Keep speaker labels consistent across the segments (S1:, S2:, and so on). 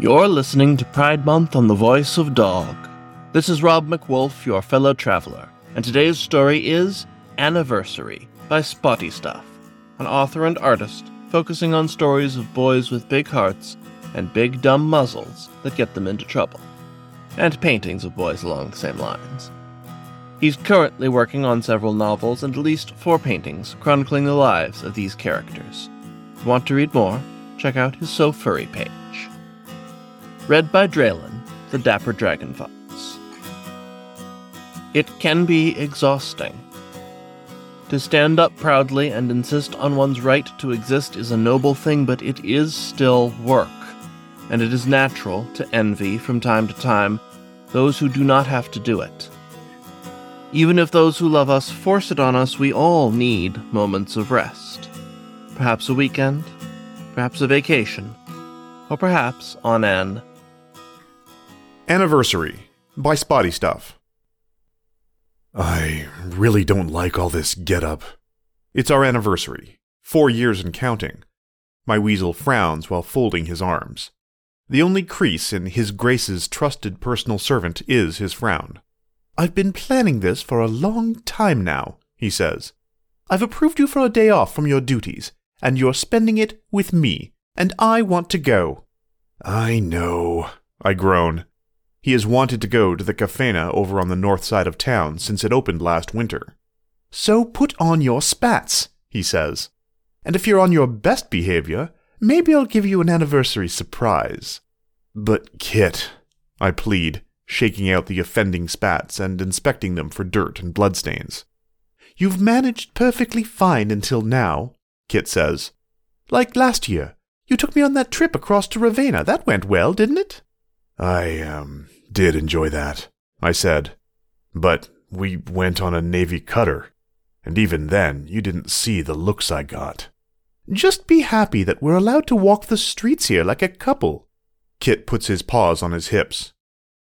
S1: You're listening to Pride Month on the Voice of Dog. This is Rob MacWolf, your fellow traveler, and today's story is Anniversary by Spottystuff, an author and artist focusing on stories of boys with big hearts and big dumb muzzles that get them into trouble, and paintings of boys along the same lines. He's currently working on several novels and at least four paintings chronicling the lives of these characters. If you want to read more, check out his SoFurry page. Read by Dralen, the Dapper Dragonfox. It can be exhausting. To stand up proudly and insist on one's right to exist is a noble thing, but it is still work, and it is natural to envy from time to time those who do not have to do it. Even if those who love us force it on us, we all need moments of rest. Perhaps a weekend, perhaps a vacation, or perhaps on an
S2: Anniversary by Spottystuff. I really don't like all this get up. It's our anniversary. Four years and counting. My weasel frowns while folding his arms. The only crease in His Grace's trusted personal servant is his frown. I've been planning this for a long time now, he says. I've approved you for a day off from your duties, and you're spending it with me, and I want to go. I know, I groan. He has wanted to go to the Cafena over on the north side of town since it opened last winter. So put on your spats, he says. And if you're on your best behavior, maybe I'll give you an anniversary surprise. But, Kit, I plead, shaking out the offending spats and inspecting them for dirt and bloodstains. You've managed perfectly fine until now, Kit says. Like last year. You took me on that trip across to Ravenna. That went well, didn't it? I, um, did enjoy that, I said. But we went on a Navy cutter, and even then you didn't see the looks I got. Just be happy that we're allowed to walk the streets here like a couple. Kit puts his paws on his hips.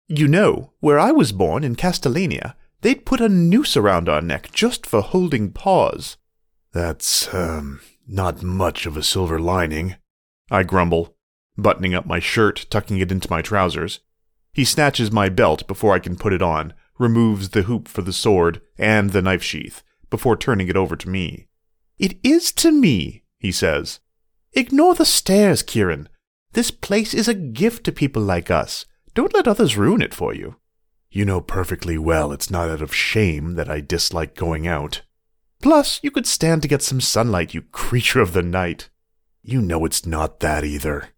S2: You know, where I was born in Castellania, they'd put a noose around our neck just for holding paws. That's, um, not much of a silver lining, I grumble buttoning up my shirt, tucking it into my trousers. He snatches my belt before I can put it on, removes the hoop for the sword and the knife sheath, before turning it over to me. It is to me, he says. Ignore the stairs, Kieran. This place is a gift to people like us. Don't let others ruin it for you. You know perfectly well it's not out of shame that I dislike going out. Plus, you could stand to get some sunlight, you creature of the night. You know it's not that either.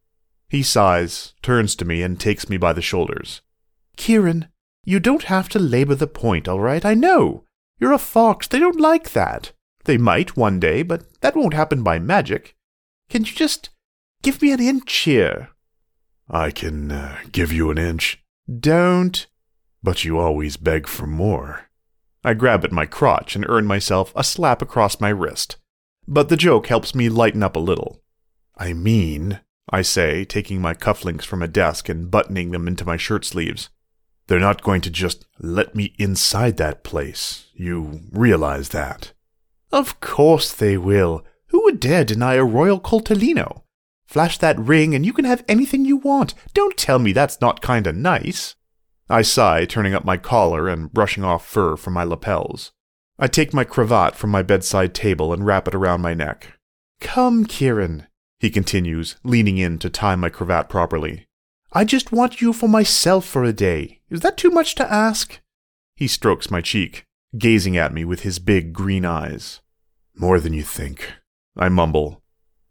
S2: He sighs, turns to me, and takes me by the shoulders. Kieran, you don't have to labor the point, all right? I know. You're a fox. They don't like that. They might one day, but that won't happen by magic. Can you just give me an inch here? I can uh, give you an inch. Don't. But you always beg for more. I grab at my crotch and earn myself a slap across my wrist. But the joke helps me lighten up a little. I mean, I say, taking my cufflinks from a desk and buttoning them into my shirt sleeves. They're not going to just let me inside that place. You realize that. Of course they will. Who would dare deny a royal coltellino? Flash that ring and you can have anything you want. Don't tell me that's not kinda nice. I sigh, turning up my collar and brushing off fur from my lapels. I take my cravat from my bedside table and wrap it around my neck. Come, Kieran he continues, leaning in to tie my cravat properly. I just want you for myself for a day. Is that too much to ask? He strokes my cheek, gazing at me with his big green eyes. More than you think, I mumble.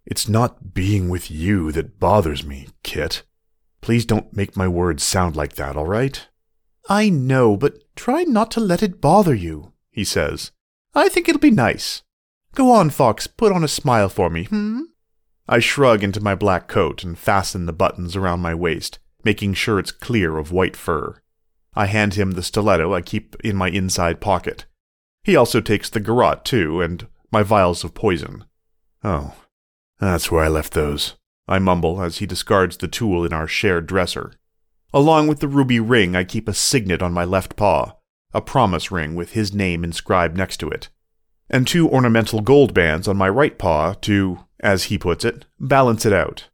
S2: It's not being with you that bothers me, Kit. Please don't make my words sound like that, all right? I know, but try not to let it bother you, he says. I think it'll be nice. Go on, Fox, put on a smile for me, hmm? I shrug into my black coat and fasten the buttons around my waist, making sure it's clear of white fur. I hand him the stiletto I keep in my inside pocket. He also takes the garrote, too, and my vials of poison. Oh, that's where I left those, I mumble as he discards the tool in our shared dresser. Along with the ruby ring, I keep a signet on my left paw, a promise ring with his name inscribed next to it, and two ornamental gold bands on my right paw to as he puts it, balance it out.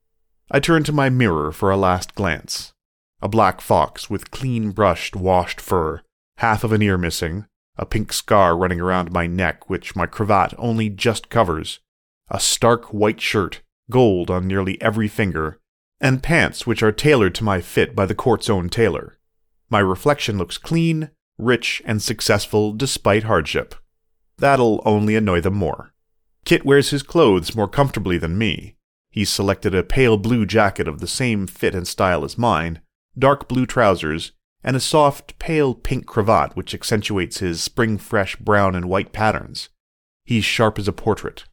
S2: I turn to my mirror for a last glance. A black fox with clean brushed, washed fur, half of an ear missing, a pink scar running around my neck which my cravat only just covers, a stark white shirt, gold on nearly every finger, and pants which are tailored to my fit by the court's own tailor. My reflection looks clean, rich, and successful despite hardship. That'll only annoy them more. Kit wears his clothes more comfortably than me. He's selected a pale blue jacket of the same fit and style as mine, dark blue trousers, and a soft, pale pink cravat which accentuates his spring fresh brown and white patterns. He's sharp as a portrait.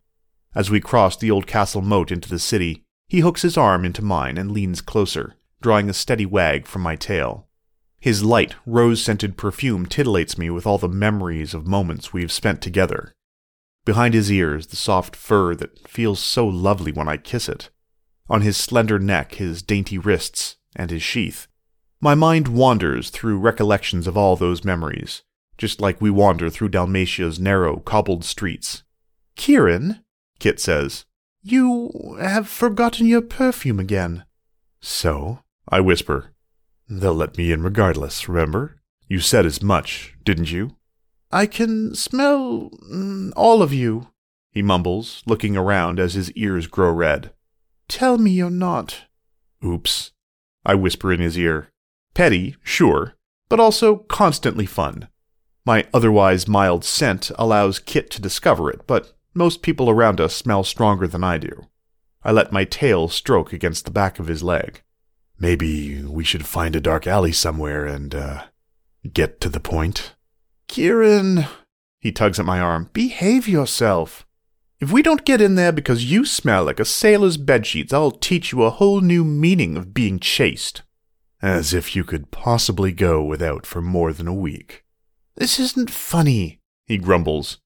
S2: As we cross the old castle moat into the city, he hooks his arm into mine and leans closer, drawing a steady wag from my tail. His light, rose scented perfume titillates me with all the memories of moments we've spent together. Behind his ears, the soft fur that feels so lovely when I kiss it. On his slender neck, his dainty wrists, and his sheath. My mind wanders through recollections of all those memories, just like we wander through Dalmatia's narrow, cobbled streets. Kieran, Kit says, you have forgotten your perfume again. So? I whisper. They'll let me in regardless, remember? You said as much, didn't you? I can smell mm, all of you, he mumbles, looking around as his ears grow red. Tell me you're not. Oops. I whisper in his ear. Petty, sure, but also constantly fun. My otherwise mild scent allows Kit to discover it, but most people around us smell stronger than I do. I let my tail stroke against the back of his leg. Maybe we should find a dark alley somewhere and, uh, get to the point. Kieran, he tugs at my arm, behave yourself. If we don't get in there because you smell like a sailor's bedsheets, I'll teach you a whole new meaning of being chaste. As if you could possibly go without for more than a week. This isn't funny, he grumbles.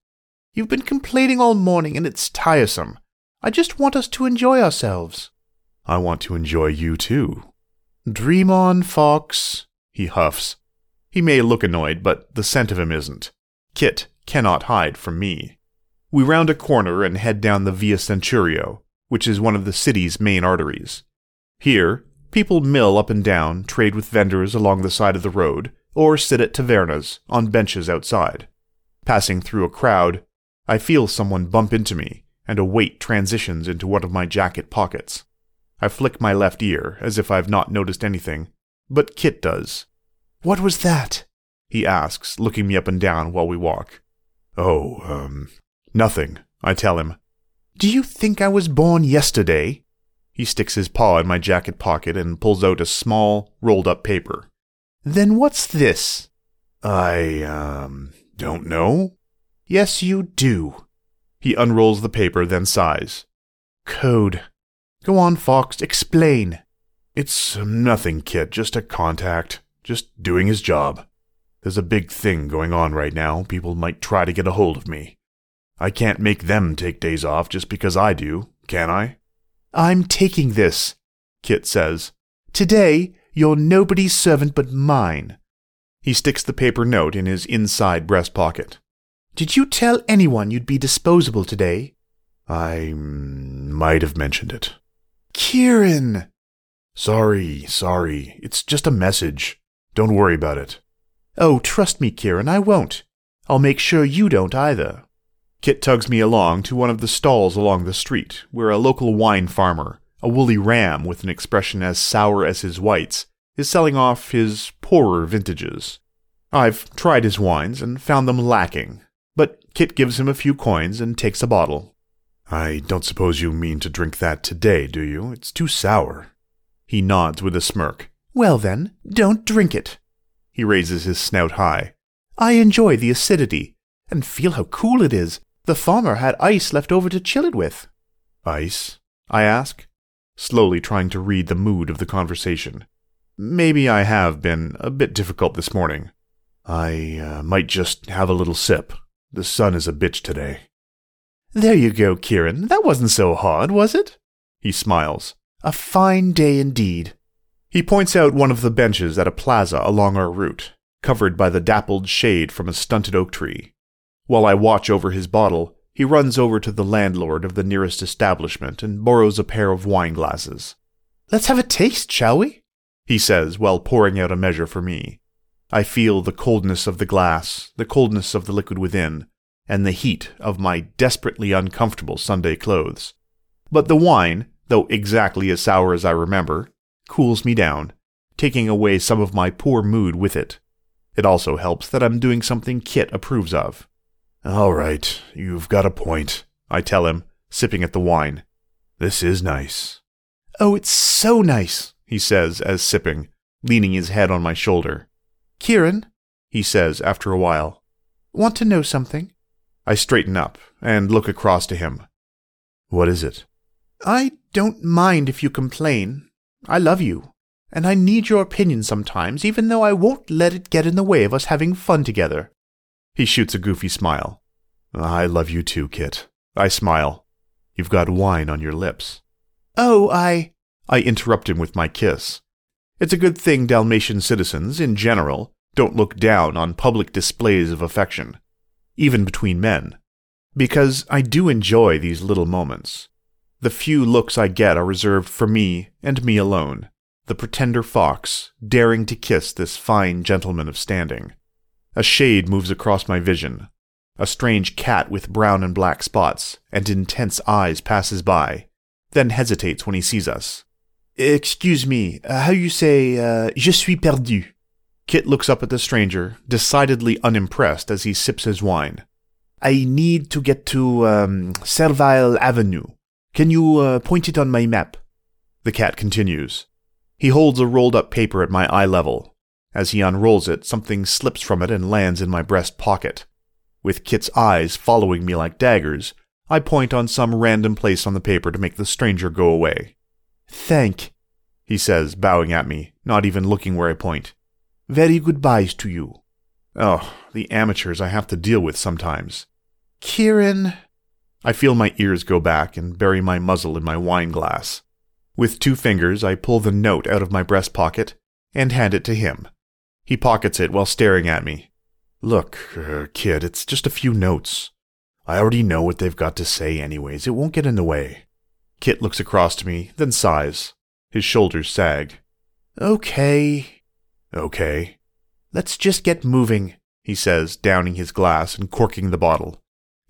S2: You've been complaining all morning and it's tiresome. I just want us to enjoy ourselves. I want to enjoy you too. Dream on, Fox, he huffs. He may look annoyed, but the scent of him isn't. Kit cannot hide from me. We round a corner and head down the Via Centurio, which is one of the city's main arteries. Here, people mill up and down, trade with vendors along the side of the road, or sit at tavernas on benches outside. Passing through a crowd, I feel someone bump into me, and a weight transitions into one of my jacket pockets. I flick my left ear, as if I've not noticed anything, but Kit does. What was that? he asks, looking me up and down while we walk. Oh, um, nothing, I tell him. Do you think I was born yesterday? He sticks his paw in my jacket pocket and pulls out a small, rolled up paper. Then what's this? I, um, don't know. Yes, you do. He unrolls the paper, then sighs. Code. Go on, Fox, explain. It's um, nothing, Kit, just a contact. Just doing his job. There's a big thing going on right now. People might try to get a hold of me. I can't make them take days off just because I do, can I? I'm taking this, Kit says. Today, you're nobody's servant but mine. He sticks the paper note in his inside breast pocket. Did you tell anyone you'd be disposable today? I might have mentioned it. Kieran! Sorry, sorry. It's just a message. Don't worry about it. Oh, trust me, Kieran, I won't. I'll make sure you don't either. Kit tugs me along to one of the stalls along the street, where a local wine farmer, a woolly ram with an expression as sour as his whites, is selling off his poorer vintages. I've tried his wines and found them lacking, but Kit gives him a few coins and takes a bottle. I don't suppose you mean to drink that today, do you? It's too sour. He nods with a smirk. Well then, don't drink it. He raises his snout high. I enjoy the acidity, and feel how cool it is. The farmer had ice left over to chill it with. Ice? I ask, slowly trying to read the mood of the conversation. Maybe I have been a bit difficult this morning. I uh, might just have a little sip. The sun is a bitch today. There you go, Kieran. That wasn't so hard, was it? He smiles. A fine day indeed. He points out one of the benches at a plaza along our route, covered by the dappled shade from a stunted oak tree. While I watch over his bottle, he runs over to the landlord of the nearest establishment and borrows a pair of wine glasses. Let's have a taste, shall we? He says while pouring out a measure for me. I feel the coldness of the glass, the coldness of the liquid within, and the heat of my desperately uncomfortable Sunday clothes. But the wine, though exactly as sour as I remember, cools me down, taking away some of my poor mood with it. It also helps that I'm doing something Kit approves of. All right, you've got a point, I tell him, sipping at the wine. This is nice. Oh, it's so nice, he says as sipping, leaning his head on my shoulder. Kieran, he says after a while, want to know something? I straighten up and look across to him. What is it? I don't mind if you complain. I love you, and I need your opinion sometimes, even though I won't let it get in the way of us having fun together. He shoots a goofy smile. I love you too, Kit. I smile. You've got wine on your lips. Oh, I. I interrupt him with my kiss. It's a good thing Dalmatian citizens, in general, don't look down on public displays of affection even between men, because I do enjoy these little moments. The few looks I get are reserved for me and me alone, the pretender fox daring to kiss this fine gentleman of standing. A shade moves across my vision. A strange cat with brown and black spots and intense eyes passes by, then hesitates when he sees us. Excuse me, how you say, uh, je suis perdu? Kit looks up at the stranger, decidedly unimpressed as he sips his wine. I need to get to um, Servile Avenue. Can you uh, point it on my map? The cat continues. He holds a rolled up paper at my eye level. As he unrolls it, something slips from it and lands in my breast pocket. With Kit's eyes following me like daggers, I point on some random place on the paper to make the stranger go away. Thank, he says, bowing at me, not even looking where I point. Very goodbyes to you. Oh, the amateurs I have to deal with sometimes. Kieran. I feel my ears go back and bury my muzzle in my wine glass. With two fingers, I pull the note out of my breast pocket and hand it to him. He pockets it while staring at me. Look, uh, kid, it's just a few notes. I already know what they've got to say, anyways. It won't get in the way. Kit looks across to me, then sighs. His shoulders sag. Okay, Okay. Let's just get moving, he says, downing his glass and corking the bottle.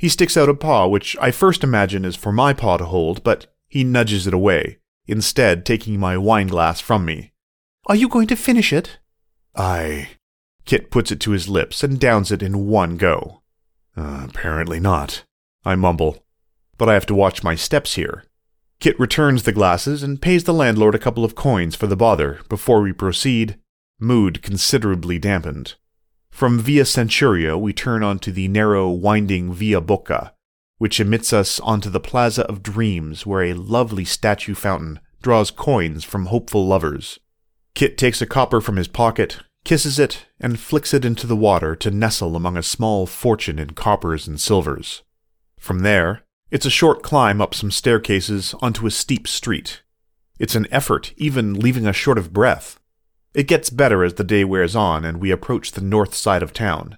S2: He sticks out a paw, which I first imagine is for my paw to hold, but he nudges it away, instead taking my wine glass from me. Are you going to finish it? I. Kit puts it to his lips and downs it in one go. Uh, apparently not, I mumble. But I have to watch my steps here. Kit returns the glasses and pays the landlord a couple of coins for the bother before we proceed mood considerably dampened. From Via Centurio, we turn onto the narrow, winding Via Bocca, which emits us onto the Plaza of Dreams, where a lovely statue fountain draws coins from hopeful lovers. Kit takes a copper from his pocket, kisses it, and flicks it into the water to nestle among a small fortune in coppers and silvers. From there, it's a short climb up some staircases onto a steep street. It's an effort, even leaving us short of breath. It gets better as the day wears on and we approach the north side of town.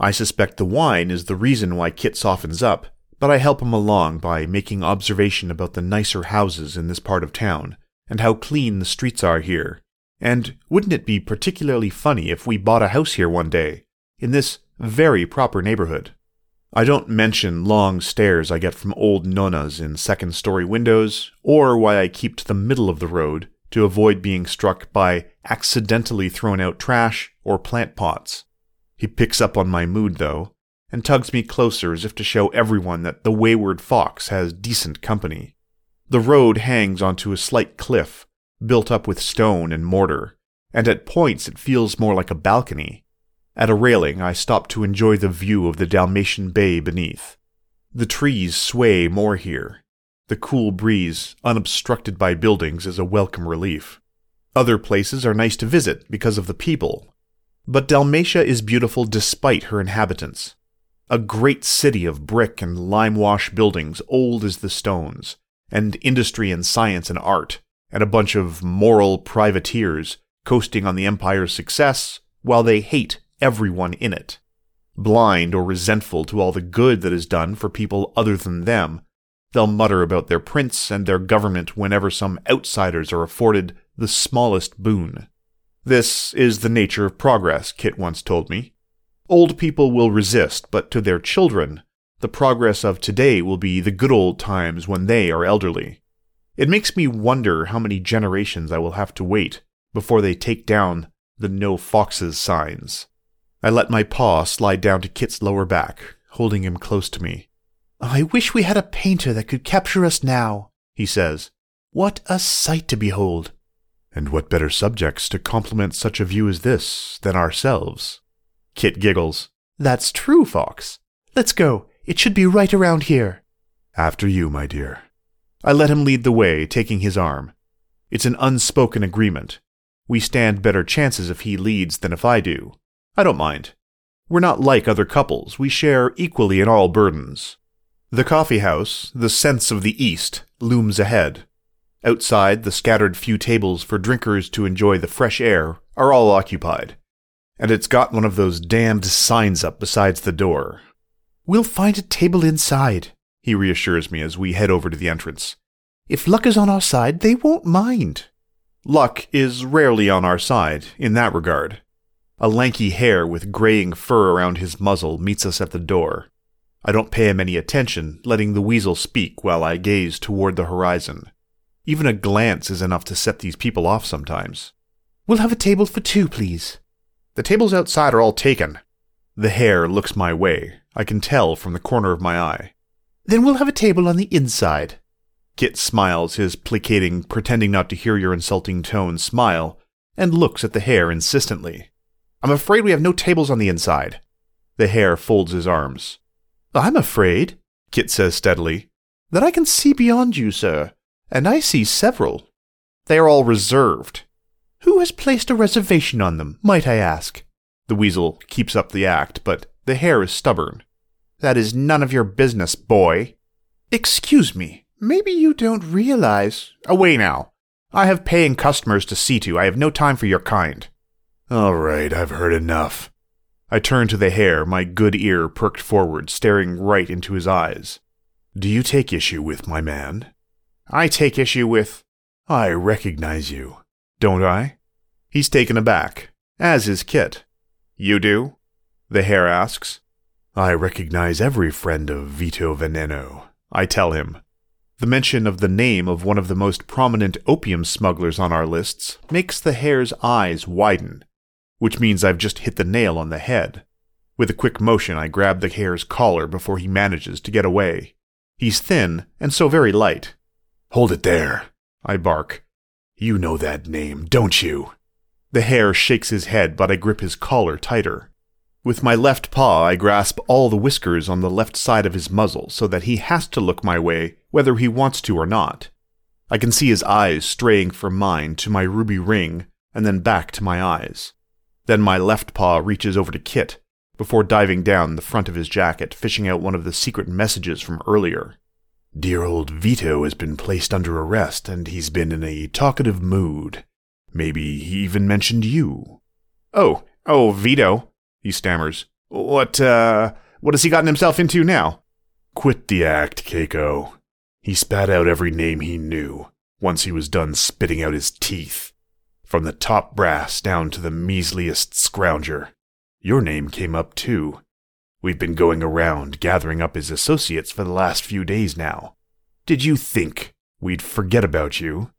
S2: I suspect the wine is the reason why Kit softens up, but I help him along by making observation about the nicer houses in this part of town and how clean the streets are here. And wouldn't it be particularly funny if we bought a house here one day, in this very proper neighborhood? I don't mention long stares I get from old nonnas in second story windows, or why I keep to the middle of the road to avoid being struck by accidentally thrown out trash or plant pots. He picks up on my mood, though, and tugs me closer as if to show everyone that the wayward fox has decent company. The road hangs onto a slight cliff, built up with stone and mortar, and at points it feels more like a balcony. At a railing, I stop to enjoy the view of the Dalmatian Bay beneath. The trees sway more here, the cool breeze, unobstructed by buildings, is a welcome relief. Other places are nice to visit because of the people. But Dalmatia is beautiful despite her inhabitants. A great city of brick and lime-wash buildings old as the stones, and industry and science and art, and a bunch of moral privateers coasting on the empire's success while they hate everyone in it. Blind or resentful to all the good that is done for people other than them, They'll mutter about their prince and their government whenever some outsiders are afforded the smallest boon. This is the nature of progress, Kit once told me. Old people will resist, but to their children, the progress of today will be the good old times when they are elderly. It makes me wonder how many generations I will have to wait before they take down the no foxes signs. I let my paw slide down to Kit's lower back, holding him close to me. I wish we had a painter that could capture us now, he says. What a sight to behold! And what better subjects to compliment such a view as this than ourselves? Kit giggles. That's true, Fox. Let's go. It should be right around here. After you, my dear. I let him lead the way, taking his arm. It's an unspoken agreement. We stand better chances if he leads than if I do. I don't mind. We're not like other couples, we share equally in all burdens. The coffee house, the sense of the East, looms ahead. Outside, the scattered few tables for drinkers to enjoy the fresh air are all occupied. And it's got one of those damned signs up besides the door. We'll find a table inside, he reassures me as we head over to the entrance. If luck is on our side, they won't mind. Luck is rarely on our side in that regard. A lanky hare with graying fur around his muzzle meets us at the door. I don't pay him any attention, letting the weasel speak while I gaze toward the horizon. Even a glance is enough to set these people off sometimes. We'll have a table for two, please. The tables outside are all taken. The hare looks my way. I can tell from the corner of my eye. Then we'll have a table on the inside. Kit smiles his placating, pretending not to hear your insulting tone smile, and looks at the hare insistently. I'm afraid we have no tables on the inside. The hare folds his arms. I'm afraid, Kit says steadily, that I can see beyond you, sir, and I see several. They are all reserved. Who has placed a reservation on them, might I ask? The weasel keeps up the act, but the hare is stubborn. That is none of your business, boy. Excuse me, maybe you don't realize. Away now. I have paying customers to see to. I have no time for your kind. All right, I've heard enough. I turn to the hare, my good ear perked forward, staring right into his eyes. Do you take issue with my man? I take issue with. I recognize you, don't I? He's taken aback, as is Kit. You do? The hare asks. I recognize every friend of Vito Veneno, I tell him. The mention of the name of one of the most prominent opium smugglers on our lists makes the hare's eyes widen, which means I've just hit the nail on the head. With a quick motion, I grab the hare's collar before he manages to get away. He's thin, and so very light. Hold it there, I bark. You know that name, don't you? The hare shakes his head, but I grip his collar tighter. With my left paw, I grasp all the whiskers on the left side of his muzzle so that he has to look my way whether he wants to or not. I can see his eyes straying from mine to my ruby ring and then back to my eyes. Then my left paw reaches over to Kit before diving down the front of his jacket, fishing out one of the secret messages from earlier. Dear old Vito has been placed under arrest and he's been in a talkative mood. Maybe he even mentioned you. Oh, oh, Vito, he stammers. What, uh, what has he gotten himself into now? Quit the act, Keiko. He spat out every name he knew, once he was done spitting out his teeth. From the top brass down to the measliest scrounger. Your name came up too. We've been going around gathering up his associates for the last few days now. Did you think we'd forget about you?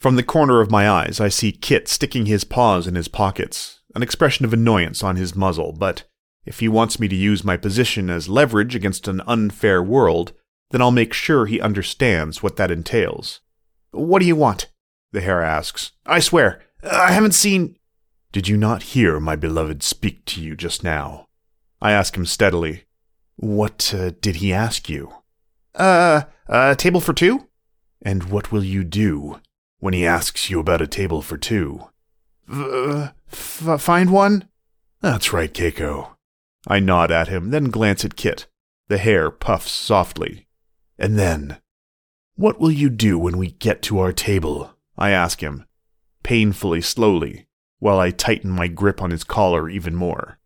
S2: From the corner of my eyes, I see Kit sticking his paws in his pockets, an expression of annoyance on his muzzle, but if he wants me to use my position as leverage against an unfair world, then I'll make sure he understands what that entails. What do you want? The hare asks. I swear, I haven't seen. Did you not hear my beloved speak to you just now? I ask him steadily. What uh, did he ask you? Uh, a table for two? And what will you do when he asks you about a table for two? Uh, F- find one? That's right, Keiko. I nod at him, then glance at Kit. The hare puffs softly. And then, what will you do when we get to our table? I ask him, painfully slowly, while I tighten my grip on his collar even more.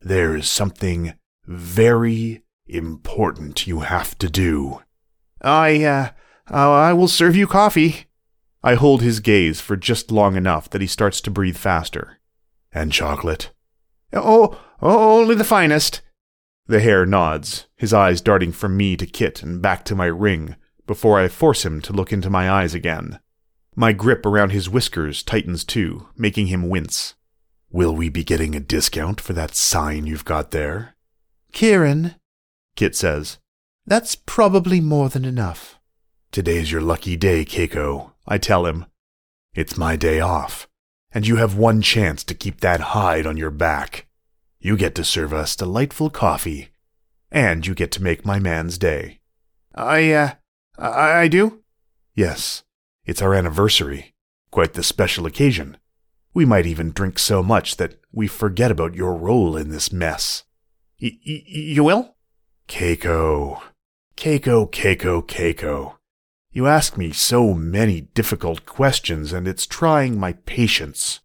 S2: There is something very important you have to do. I, uh, uh, I will serve you coffee. I hold his gaze for just long enough that he starts to breathe faster. And chocolate? Oh, oh only the finest. The hare nods, his eyes darting from me to Kit and back to my ring, before I force him to look into my eyes again. My grip around his whiskers tightens too, making him wince. Will we be getting a discount for that sign you've got there?
S3: Kieran, Kit says, that's probably more than enough.
S2: Today's your lucky day, Keiko, I tell him. It's my day off, and you have one chance to keep that hide on your back. You get to serve us delightful coffee, and you get to make my man's day.
S3: I, uh, I, I do?
S2: Yes, it's our anniversary. Quite the special occasion. We might even drink so much that we forget about your role in this mess.
S3: Y- y- you will?
S2: Keiko. Keiko, Keiko, Keiko. You ask me so many difficult questions, and it's trying my patience.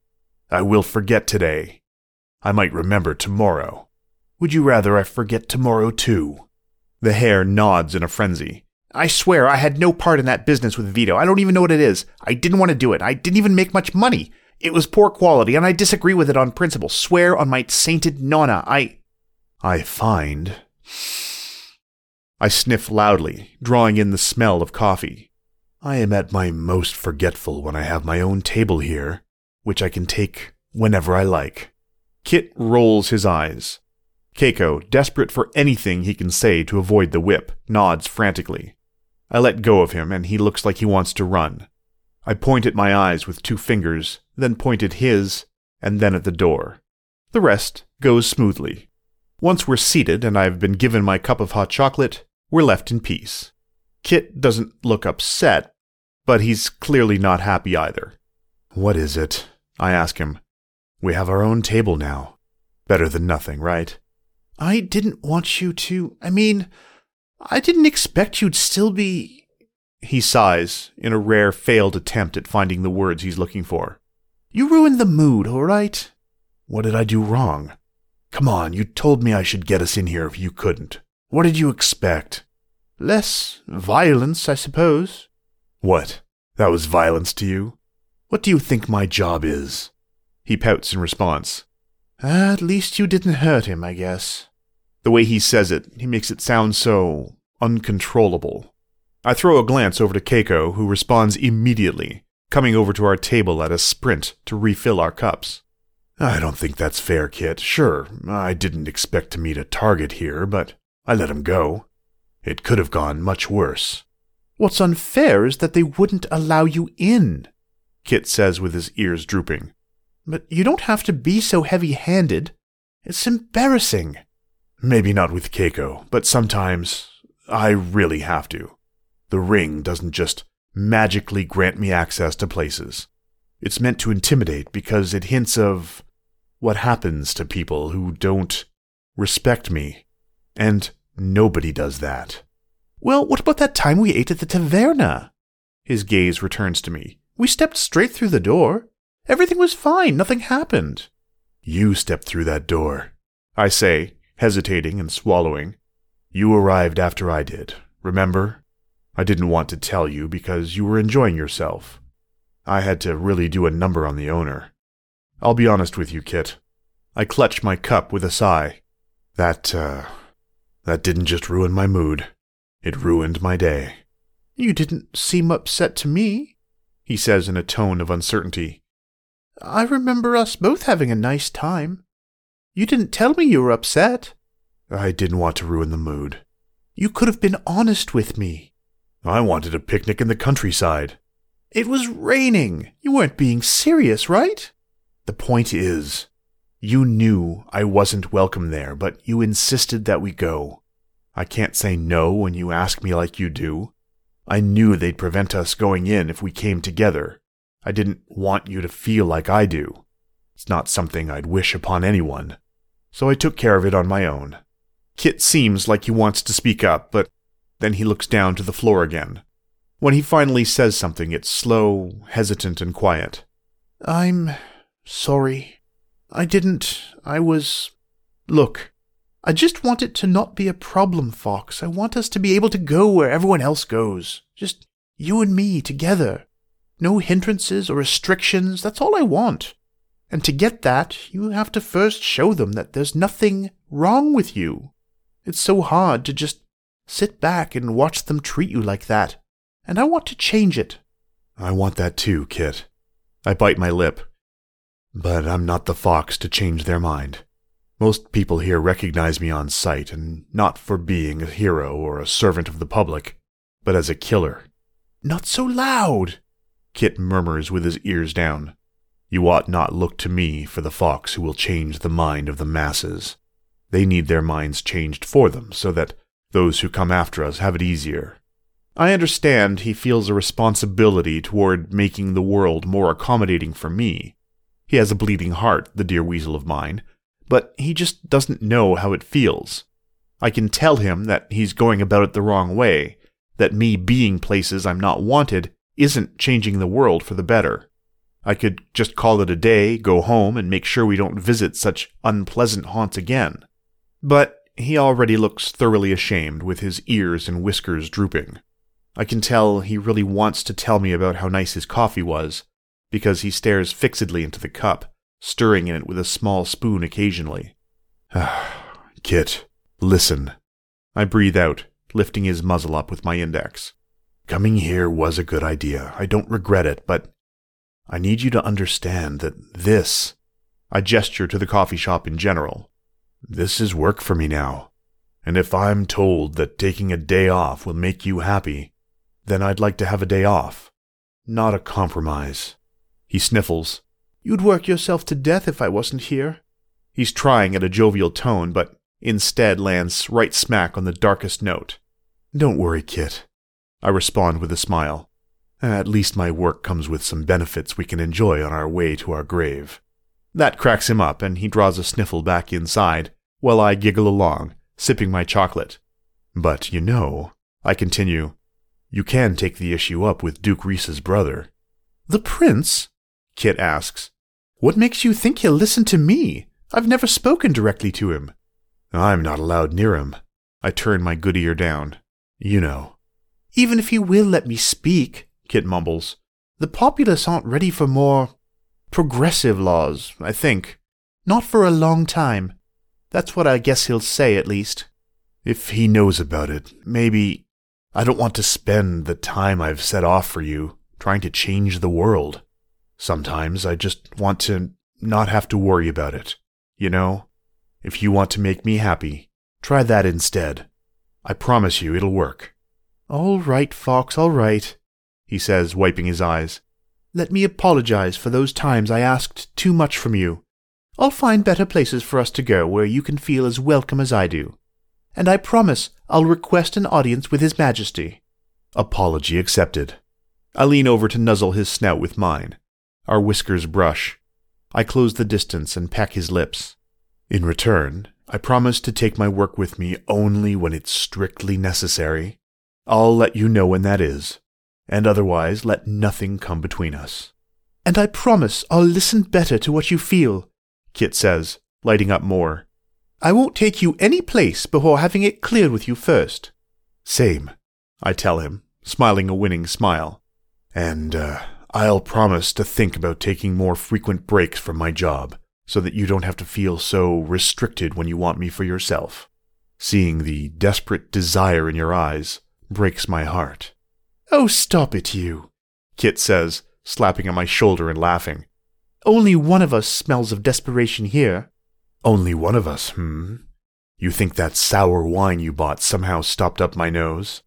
S2: I will forget today. I might remember tomorrow. Would you rather I forget tomorrow too? The hare nods in a frenzy.
S3: I swear I had no part in that business with Vito. I don't even know what it is. I didn't want to do it. I didn't even make much money. It was poor quality, and I disagree with it on principle. Swear on my sainted nonna. I.
S2: I find I sniff loudly, drawing in the smell of coffee. I am at my most forgetful when I have my own table here, which I can take whenever I like. Kit rolls his eyes. Keiko, desperate for anything he can say to avoid the whip, nods frantically. I let go of him, and he looks like he wants to run. I point at my eyes with two fingers, then point at his, and then at the door. The rest goes smoothly. Once we're seated and I've been given my cup of hot chocolate, we're left in peace. Kit doesn't look upset, but he's clearly not happy either. What is it? I ask him. We have our own table now. Better than nothing, right?
S3: I didn't want you to. I mean, I didn't expect you'd still be.
S2: He sighs in a rare failed attempt at finding the words he's looking for.
S3: You ruined the mood, all right?
S2: What did I do wrong? Come on, you told me I should get us in here if you couldn't. What did you expect?
S3: Less violence, I suppose.
S2: What? That was violence to you? What do you think my job is? He pouts in response.
S3: At least you didn't hurt him, I guess.
S2: The way he says it, he makes it sound so uncontrollable. I throw a glance over to Keiko, who responds immediately, coming over to our table at a sprint to refill our cups. I don't think that's fair, Kit. Sure, I didn't expect to meet a target here, but I let him go. It could have gone much worse.
S3: What's unfair is that they wouldn't allow you in,
S2: Kit says with his ears drooping.
S3: But you don't have to be so heavy handed. It's embarrassing.
S2: Maybe not with Keiko, but sometimes I really have to. The ring doesn't just magically grant me access to places. It's meant to intimidate because it hints of what happens to people who don't respect me. And Nobody does that.
S3: Well, what about that time we ate at the taverna? His gaze returns to me. We stepped straight through the door. Everything was fine. Nothing happened.
S2: You stepped through that door, I say, hesitating and swallowing. You arrived after I did, remember? I didn't want to tell you because you were enjoying yourself. I had to really do a number on the owner. I'll be honest with you, Kit. I clutched my cup with a sigh. That, uh, that didn't just ruin my mood, it ruined my day.
S3: You didn't seem upset to me, he says in a tone of uncertainty. I remember us both having a nice time. You didn't tell me you were upset.
S2: I didn't want to ruin the mood.
S3: You could have been honest with me.
S2: I wanted a picnic in the countryside.
S3: It was raining. You weren't being serious, right?
S2: The point is, you knew I wasn't welcome there, but you insisted that we go. I can't say no when you ask me like you do. I knew they'd prevent us going in if we came together. I didn't want you to feel like I do. It's not something I'd wish upon anyone. So I took care of it on my own. Kit seems like he wants to speak up, but then he looks down to the floor again. When he finally says something, it's slow, hesitant, and quiet.
S3: I'm sorry. I didn't. I was.
S2: Look,
S3: I just want it to not be a problem, Fox. I want us to be able to go where everyone else goes. Just you and me together. No hindrances or restrictions. That's all I want. And to get that, you have to first show them that there's nothing wrong with you. It's so hard to just sit back and watch them treat you like that. And I want to change it.
S2: I want that too, Kit. I bite my lip. But I'm not the fox to change their mind. Most people here recognize me on sight, and not for being a hero or a servant of the public, but as a killer.
S3: Not so loud,
S2: Kit murmurs with his ears down. You ought not look to me for the fox who will change the mind of the masses. They need their minds changed for them so that those who come after us have it easier. I understand he feels a responsibility toward making the world more accommodating for me. He has a bleeding heart, the dear weasel of mine, but he just doesn't know how it feels. I can tell him that he's going about it the wrong way, that me being places I'm not wanted isn't changing the world for the better. I could just call it a day, go home, and make sure we don't visit such unpleasant haunts again. But he already looks thoroughly ashamed, with his ears and whiskers drooping. I can tell he really wants to tell me about how nice his coffee was, because he stares fixedly into the cup, stirring in it with a small spoon occasionally. Kit, listen. I breathe out, lifting his muzzle up with my index. Coming here was a good idea. I don't regret it, but I need you to understand that this. I gesture to the coffee shop in general. This is work for me now. And if I'm told that taking a day off will make you happy, then I'd like to have a day off. Not a compromise. He sniffles,
S3: You'd work yourself to death if I wasn't here.
S2: He's trying at a jovial tone, but instead lands right smack on the darkest note. Don't worry, Kit. I respond with a smile. At least my work comes with some benefits we can enjoy on our way to our grave. That cracks him up, and he draws a sniffle back inside, while I giggle along, sipping my chocolate. But you know, I continue, you can take the issue up with Duke Reese's brother.
S3: The prince? Kit asks. What makes you think he'll listen to me? I've never spoken directly to him.
S2: I'm not allowed near him. I turn my good ear down. You know.
S3: Even if he will let me speak, Kit mumbles, the populace aren't ready for more progressive laws, I think. Not for a long time. That's what I guess he'll say, at least.
S2: If he knows about it, maybe. I don't want to spend the time I've set off for you trying to change the world. Sometimes I just want to not have to worry about it. You know? If you want to make me happy, try that instead. I promise you it'll work.
S3: All right, Fox, all right, he says, wiping his eyes. Let me apologize for those times I asked too much from you. I'll find better places for us to go where you can feel as welcome as I do. And I promise I'll request an audience with His Majesty.
S2: Apology accepted. I lean over to nuzzle his snout with mine. Our whiskers brush. I close the distance and peck his lips. In return, I promise to take my work with me only when it's strictly necessary. I'll let you know when that is, and otherwise let nothing come between us.
S3: And I promise I'll listen better to what you feel, Kit says, lighting up more. I won't take you any place before having it cleared with you first.
S2: Same, I tell him, smiling a winning smile. And, uh, I'll promise to think about taking more frequent breaks from my job so that you don't have to feel so restricted when you want me for yourself. Seeing the desperate desire in your eyes breaks my heart.
S3: Oh, stop it, you,
S2: Kit says, slapping on my shoulder and laughing.
S3: Only one of us smells of desperation here.
S2: Only one of us, hmm? You think that sour wine you bought somehow stopped up my nose?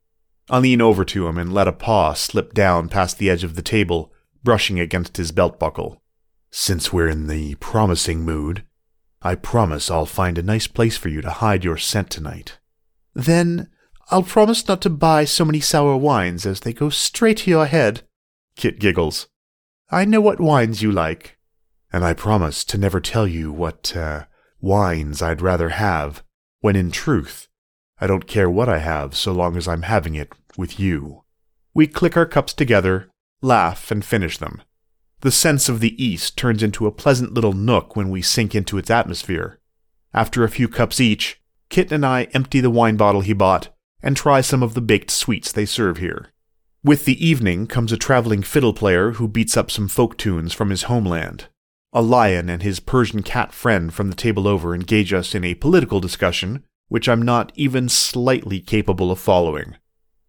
S2: I lean over to him and let a paw slip down past the edge of the table, brushing against his belt buckle. Since we're in the promising mood, I promise I'll find a nice place for you to hide your scent tonight.
S3: Then I'll promise not to buy so many sour wines as they go straight to your head.
S2: Kit giggles.
S3: I know what wines you like.
S2: And I promise to never tell you what, uh, wines I'd rather have, when in truth, I don't care what I have so long as I'm having it with you. We click our cups together, laugh, and finish them. The sense of the East turns into a pleasant little nook when we sink into its atmosphere. After a few cups each, Kit and I empty the wine bottle he bought and try some of the baked sweets they serve here. With the evening comes a traveling fiddle player who beats up some folk tunes from his homeland. A lion and his Persian cat friend from the table over engage us in a political discussion, which I'm not even slightly capable of following.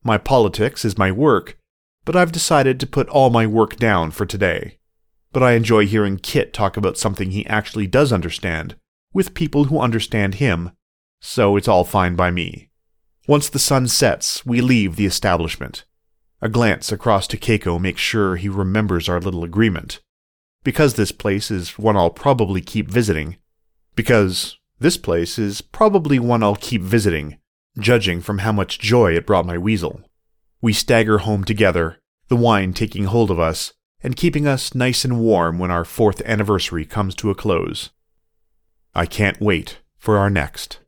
S2: My politics is my work, but I've decided to put all my work down for today. But I enjoy hearing Kit talk about something he actually does understand, with people who understand him, so it's all fine by me. Once the sun sets, we leave the establishment. A glance across to Keiko makes sure he remembers our little agreement. Because this place is one I'll probably keep visiting. Because this place is probably one I'll keep visiting, judging from how much joy it brought my weasel. We stagger home together, the wine taking hold of us and keeping us nice and warm when our fourth anniversary comes to a close. I can't wait for our next.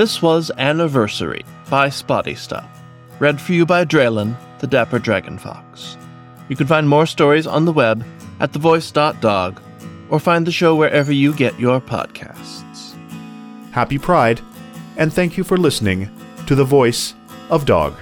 S1: This was Anniversary by Spottystuff, read for you by Dralen, the Dapper Dragonfox. You can find more stories on the web at thevoice.dog or find the show wherever you get your podcasts.
S2: Happy Pride, and thank you for listening to The Voice of Dog.